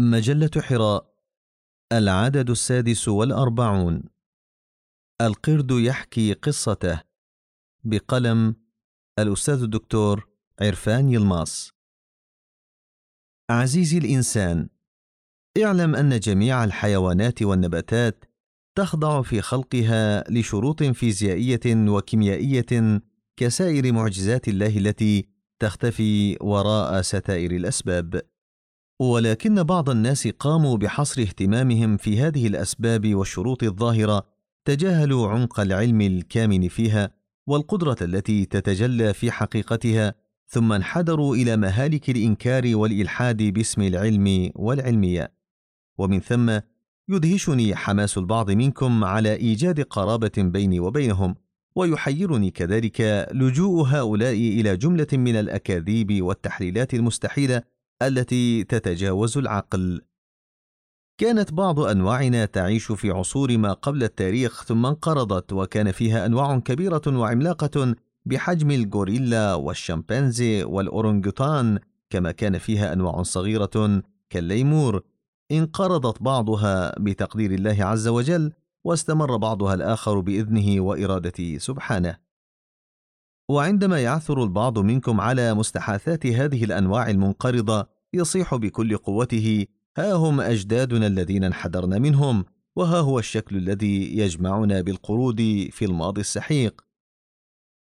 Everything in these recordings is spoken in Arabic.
مجلة حراء العدد السادس والأربعون. القرد يحكي قصته بقلم الأستاذ الدكتور عرفان يلماس عزيزي الإنسان اعلم أن جميع الحيوانات والنباتات تخضع في خلقها لشروط فيزيائية وكيميائية كسائر معجزات الله التي تختفي وراء ستائر الأسباب. ولكن بعض الناس قاموا بحصر اهتمامهم في هذه الأسباب والشروط الظاهرة تجاهلوا عمق العلم الكامن فيها والقدرة التي تتجلى في حقيقتها ثم انحدروا إلى مهالك الإنكار والإلحاد باسم العلم والعلمية. ومن ثم يدهشني حماس البعض منكم على إيجاد قرابة بيني وبينهم ويحيرني كذلك لجوء هؤلاء إلى جملة من الأكاذيب والتحليلات المستحيلة التي تتجاوز العقل. كانت بعض أنواعنا تعيش في عصور ما قبل التاريخ ثم انقرضت وكان فيها أنواع كبيرة وعملاقة بحجم الغوريلا والشمبانزي والاورنجوتان كما كان فيها أنواع صغيرة كالليمور. انقرضت بعضها بتقدير الله عز وجل واستمر بعضها الآخر بإذنه وإرادته سبحانه. وعندما يعثر البعض منكم على مستحاثات هذه الأنواع المنقرضة يصيح بكل قوته ها هم أجدادنا الذين انحدرنا منهم وها هو الشكل الذي يجمعنا بالقرود في الماضي السحيق.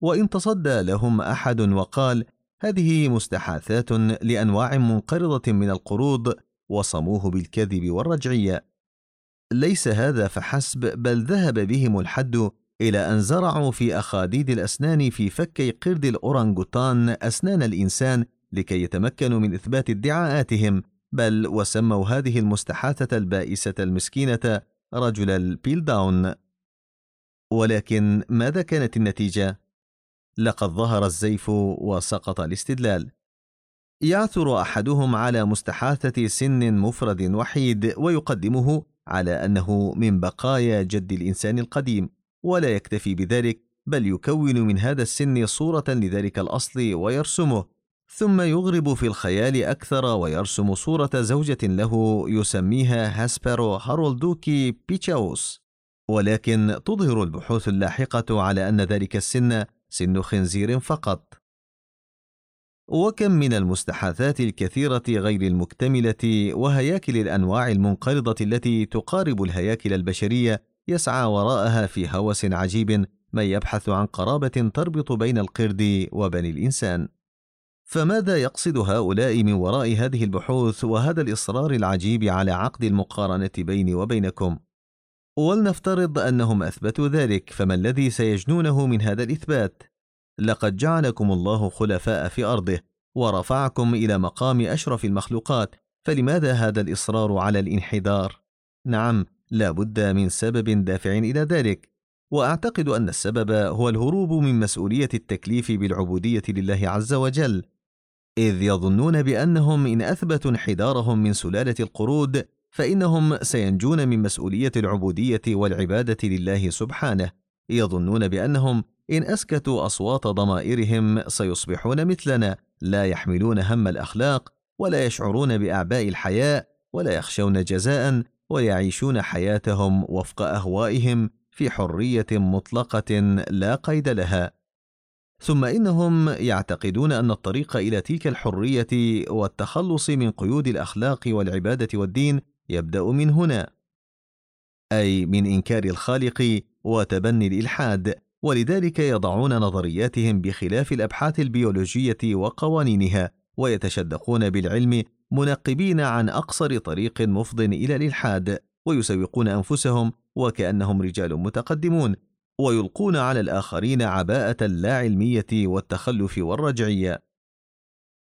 وإن تصدى لهم أحد وقال هذه مستحاثات لأنواع منقرضة من القرود وصموه بالكذب والرجعية. ليس هذا فحسب بل ذهب بهم الحد إلى أن زرعوا في أخاديد الأسنان في فكي قرد الأورانغوتان أسنان الإنسان لكي يتمكنوا من إثبات ادعاءاتهم بل وسموا هذه المستحاثة البائسة المسكينة رجل البيل داون. ولكن ماذا كانت النتيجة؟ لقد ظهر الزيف وسقط الاستدلال. يعثر أحدهم على مستحاثة سن مفرد وحيد ويقدمه على أنه من بقايا جد الإنسان القديم. ولا يكتفي بذلك بل يكون من هذا السن صورة لذلك الأصل ويرسمه ثم يغرب في الخيال أكثر ويرسم صورة زوجة له يسميها Hesperopithecus haroldcookii. ولكن تظهر البحوث اللاحقة على أن ذلك السن سن خنزير فقط. وكم من المستحاثات الكثيرة غير المكتملة وهياكل الأنواع المنقرضة التي تقارب الهياكل البشرية يسعى وراءها في هوس عجيب من يبحث عن قرابة تربط بين القرد وبني الإنسان. فماذا يقصد هؤلاء من وراء هذه البحوث وهذا الإصرار العجيب على عقد المقارنة بيني وبينكم؟ ولنفترض أنهم أثبتوا ذلك، فما الذي سيجنونه من هذا الإثبات؟ لقد جعلكم الله خلفاء في أرضه، ورفعكم إلى مقام أشرف المخلوقات، فلماذا هذا الإصرار على الانحدار؟ نعم، لا بد من سبب دافع إلى ذلك وأعتقد أن السبب هو الهروب من مسؤولية التكليف بالعبودية لله عز وجل إذ يظنون بأنهم إن أثبتوا انحدارهم من سلالة القرود فإنهم سينجون من مسؤولية العبودية والعبادة لله سبحانه يظنون بأنهم إن أسكتوا أصوات ضمائرهم سيصبحون مثلنا لا يحملون هم الأخلاق ولا يشعرون بأعباء الحياء ولا يخشون جزاء ويعيشون حياتهم وفق أهوائهم في حرية مطلقة لا قيد لها. ثم إنهم يعتقدون أن الطريق إلى تلك الحرية والتخلص من قيود الأخلاق والعبادة والدين يبدأ من هنا أي من إنكار الخالق وتبني الإلحاد ولذلك يضعون نظرياتهم بخلاف الأبحاث البيولوجية وقوانينها ويتشدقون بالعلم منقبين عن أقصر طريق مفض إلى الالحاد ويسوقون أنفسهم وكأنهم رجال متقدمون ويلقون على الآخرين عباءة اللاعلميه والتخلف والرجعيه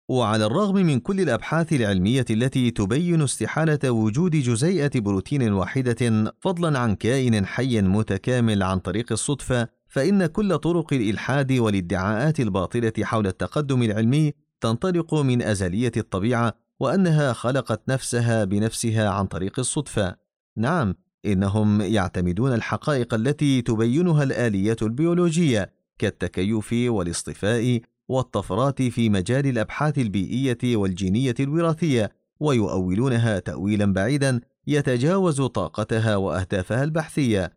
وعلى الرغم من كل الأبحاث العلمية التي تبين استحالة وجود جزيئة بروتين واحدة فضلا عن كائن حي متكامل عن طريق الصدفة فإن كل طرق الإلحاد والادعاءات الباطلة حول التقدم العلمي تنطلق من أزلية الطبيعة وأنها خلقت نفسها بنفسها عن طريق الصدفة. نعم إنهم يعتمدون الحقائق التي تبينها الآلية البيولوجية كالتكيف والاصطفاء والطفرات في مجال الأبحاث البيئية والجينية الوراثية ويؤولونها تاويلا بعيدا يتجاوز طاقتها وأهدافها البحثية.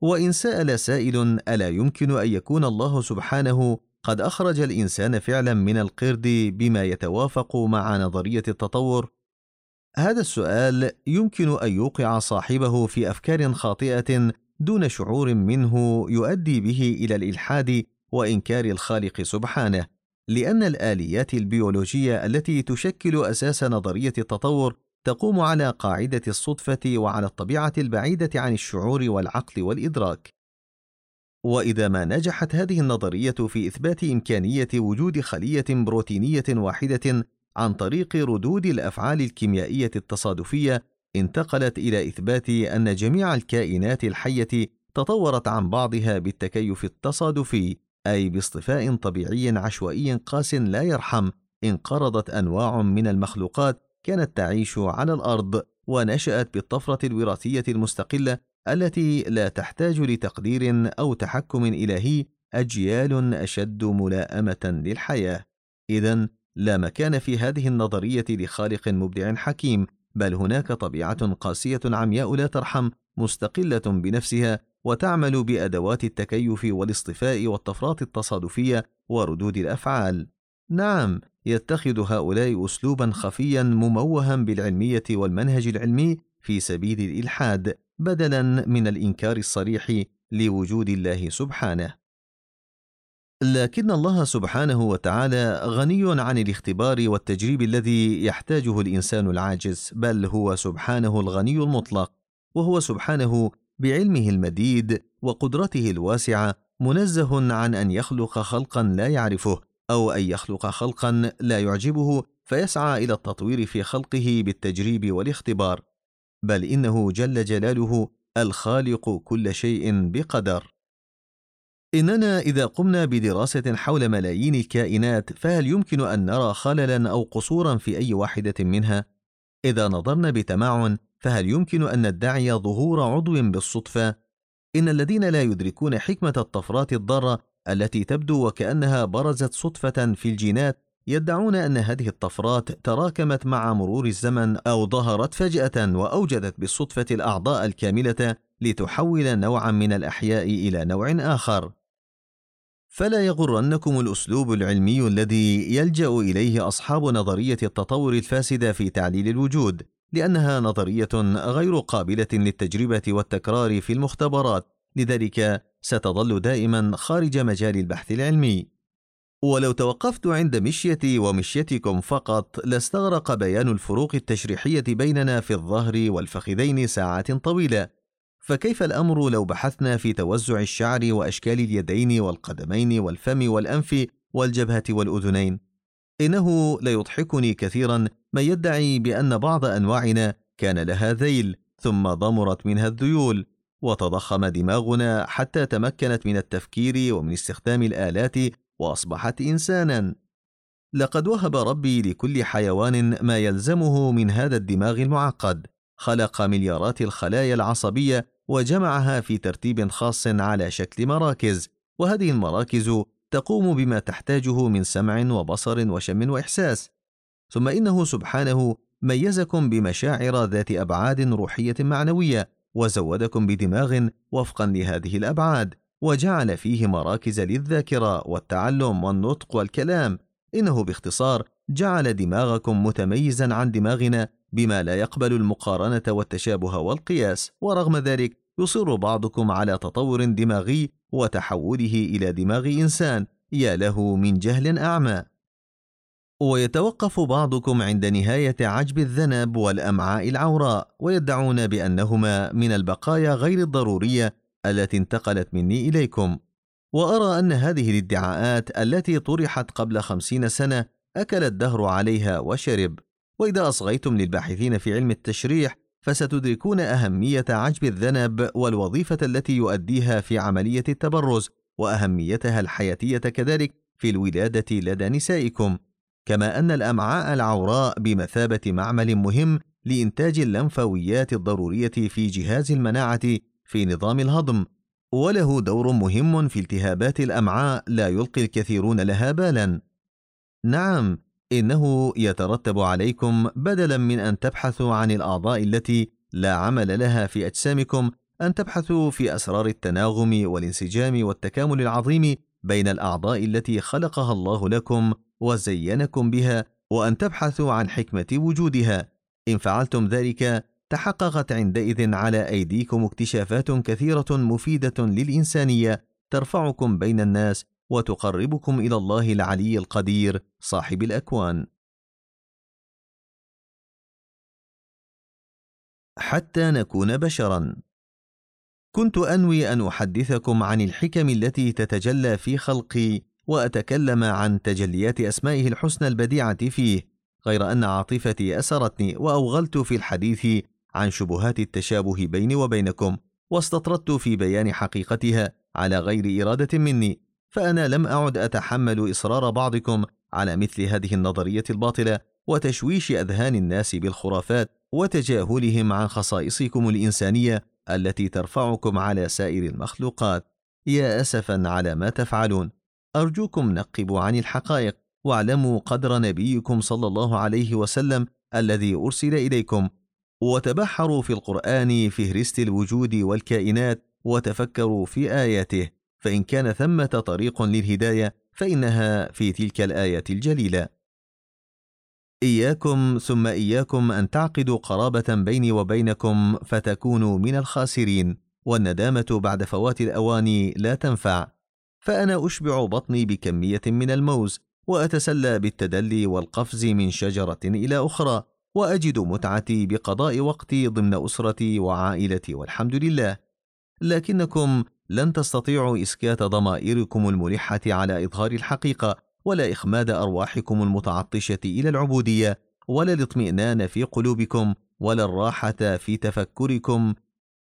وإن سأل سائل ألا يمكن أن يكون الله سبحانه قد أخرج الإنسان فعلا من القرد بما يتوافق مع نظرية التطور؟ هذا السؤال يمكن أن يوقع صاحبه في أفكار خاطئة دون شعور منه يؤدي به إلى الإلحاد وإنكار الخالق سبحانه لأن الآليات البيولوجية التي تشكل أساس نظرية التطور تقوم على قاعدة الصدفة وعلى الطبيعة البعيدة عن الشعور والعقل والإدراك. وإذا ما نجحت هذه النظرية في إثبات إمكانية وجود خلية بروتينية واحدة عن طريق ردود الأفعال الكيميائية التصادفية انتقلت إلى إثبات أن جميع الكائنات الحية تطورت عن بعضها بالتكيف التصادفي أي باصطفاء طبيعي عشوائي قاس لا يرحم انقرضت أنواع من المخلوقات كانت تعيش على الأرض ونشأت بالطفرة الوراثية المستقلة التي لا تحتاج لتقدير أو تحكم إلهي أجيال أشد ملائمة للحياة. اذا لا مكان في هذه النظرية لخالق مبدع حكيم بل هناك طبيعة قاسية عمياء لا ترحم مستقلة بنفسها وتعمل بأدوات التكيف والاصطفاء والطفرات التصادفية وردود الأفعال. نعم يتخذ هؤلاء اسلوبا خفيا مموها بالعلمية والمنهج العلمي في سبيل الإلحاد. بدلا من الإنكار الصريح لوجود الله سبحانه. لكن الله سبحانه وتعالى غني عن الاختبار والتجريب الذي يحتاجه الإنسان العاجز بل هو سبحانه الغني المطلق وهو سبحانه بعلمه المديد وقدرته الواسعة منزه عن أن يخلق خلقا لا يعرفه أو أن يخلق خلقا لا يعجبه فيسعى إلى التطوير في خلقه بالتجريب والاختبار. بل إنه جل جلاله الخالق كل شيء بقدر. إننا إذا قمنا بدراسة حول ملايين الكائنات فهل يمكن أن نرى خللا أو قصورا في أي واحدة منها؟ إذا نظرنا بتمعن فهل يمكن أن ندعي ظهور عضو بالصدفة؟ إن الذين لا يدركون حكمة الطفرات الضارة التي تبدو وكأنها برزت صدفة في الجينات يدعون أن هذه الطفرات تراكمت مع مرور الزمن أو ظهرت فجأة وأوجدت بالصدفة الأعضاء الكاملة لتحول نوعا من الأحياء إلى نوع آخر. فلا يغرنكم الأسلوب العلمي الذي يلجأ إليه أصحاب نظرية التطور الفاسدة في تعليل الوجود لأنها نظرية غير قابلة للتجربة والتكرار في المختبرات لذلك ستظل دائما خارج مجال البحث العلمي. ولو توقفت عند مشيتي ومشيتكم فقط لاستغرق بيان الفروق التشريحية بيننا في الظهر والفخذين ساعات طويلة. فكيف الأمر لو بحثنا في توزع الشعر وأشكال اليدين والقدمين والفم والأنف والجبهة والأذنين؟ إنه ليضحكني كثيرا من يدعي بأن بعض أنواعنا كان لها ذيل ثم ضمرت منها الذيول وتضخم دماغنا حتى تمكنت من التفكير ومن استخدام الآلات وأصبحت إنسانا. لقد وهب ربي لكل حيوان ما يلزمه من هذا الدماغ المعقد. خلق مليارات الخلايا العصبية وجمعها في ترتيب خاص على شكل مراكز. وهذه المراكز تقوم بما تحتاجه من سمع وبصر وشم وإحساس. ثم إنه سبحانه ميزكم بمشاعر ذات أبعاد روحية معنوية وزودكم بدماغ وفقا لهذه الأبعاد. وجعل فيه مراكز للذاكرة والتعلم والنطق والكلام. إنه باختصار جعل دماغكم متميزا عن دماغنا بما لا يقبل المقارنة والتشابه والقياس ورغم ذلك يصر بعضكم على تطور دماغي وتحوله إلى دماغ إنسان يا له من جهل أعمى. ويتوقف بعضكم عند نهاية عجب الذنب والأمعاء العوراء ويدعون بأنهما من البقايا غير الضرورية التي انتقلت مني إليكم وأرى أن هذه الادعاءات التي طرحت قبل خمسين سنة أكل الدهر عليها وشرب وإذا أصغيتم للباحثين في علم التشريح فستدركون أهمية عجب الذنب والوظيفة التي يؤديها في عملية التبرز وأهميتها الحياتية كذلك في الولادة لدى نسائكم. كما أن الأمعاء العوراء بمثابة معمل مهم لإنتاج اللمفاويات الضرورية في جهاز المناعة في نظام الهضم وله دور مهم في التهابات الأمعاء لا يلقي الكثيرون لها بالا. نعم إنه يترتب عليكم بدلا من أن تبحثوا عن الأعضاء التي لا عمل لها في أجسامكم أن تبحثوا في أسرار التناغم والانسجام والتكامل العظيم بين الأعضاء التي خلقها الله لكم وزينكم بها وأن تبحثوا عن حكمة وجودها. إن فعلتم ذلك تحققت عندئذ على أيديكم اكتشافات كثيرة مفيدة للإنسانية ترفعكم بين الناس وتقربكم إلى الله العلي القدير صاحب الأكوان. حتى نكون بشرا. كنت أنوي أن أحدثكم عن الحكم التي تتجلى في خلقي وأتكلم عن تجليات أسمائه الحسنى البديعة فيه غير أن عاطفتي أسرتني وأوغلت في الحديث عن شبهات التشابه بيني وبينكم واستطردت في بيان حقيقتها على غير إرادة مني فأنا لم أعد أتحمل إصرار بعضكم على مثل هذه النظرية الباطلة وتشويش أذهان الناس بالخرافات وتجاهلهم عن خصائصكم الإنسانية التي ترفعكم على سائر المخلوقات. يا اسفا على ما تفعلون. أرجوكم نقبوا عن الحقائق واعلموا قدر نبيكم صلى الله عليه وسلم الذي أرسل إليكم وتبحروا في القرآن فهرست الوجود والكائنات وتفكروا في آياته فإن كان ثمة طريق للهداية فإنها في تلك الآية الجليلة. إياكم ثم إياكم أن تعقدوا قرابة بيني وبينكم فتكونوا من الخاسرين والندامة بعد فوات الاوان لا تنفع. فأنا أشبع بطني بكمية من الموز وأتسلى بالتدلي والقفز من شجرة إلى أخرى. وأجد متعتي بقضاء وقتي ضمن أسرتي وعائلتي والحمد لله. لكنكم لن تستطيعوا إسكات ضمائركم الملحة على إظهار الحقيقة ولا إخماد أرواحكم المتعطشة إلى العبودية ولا الاطمئنان في قلوبكم ولا الراحة في تفكركم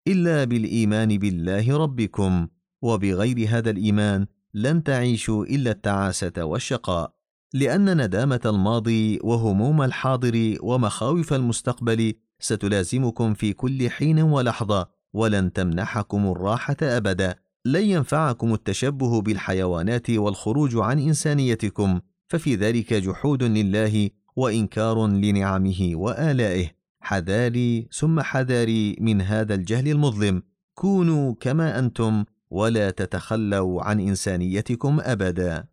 إلا بالإيمان بالله ربكم. وبغير هذا الإيمان لن تعيشوا إلا التعاسة والشقاء. لأن ندامة الماضي وهموم الحاضر ومخاوف المستقبل ستلازمكم في كل حين ولحظة ولن تمنحكم الراحة أبدا. لن ينفعكم التشبه بالحيوانات والخروج عن إنسانيتكم. ففي ذلك جحود لله وإنكار لنعمه وآلائه. حذاري ثم حذاري من هذا الجهل المظلم. كونوا كما أنتم ولا تتخلوا عن إنسانيتكم أبدا.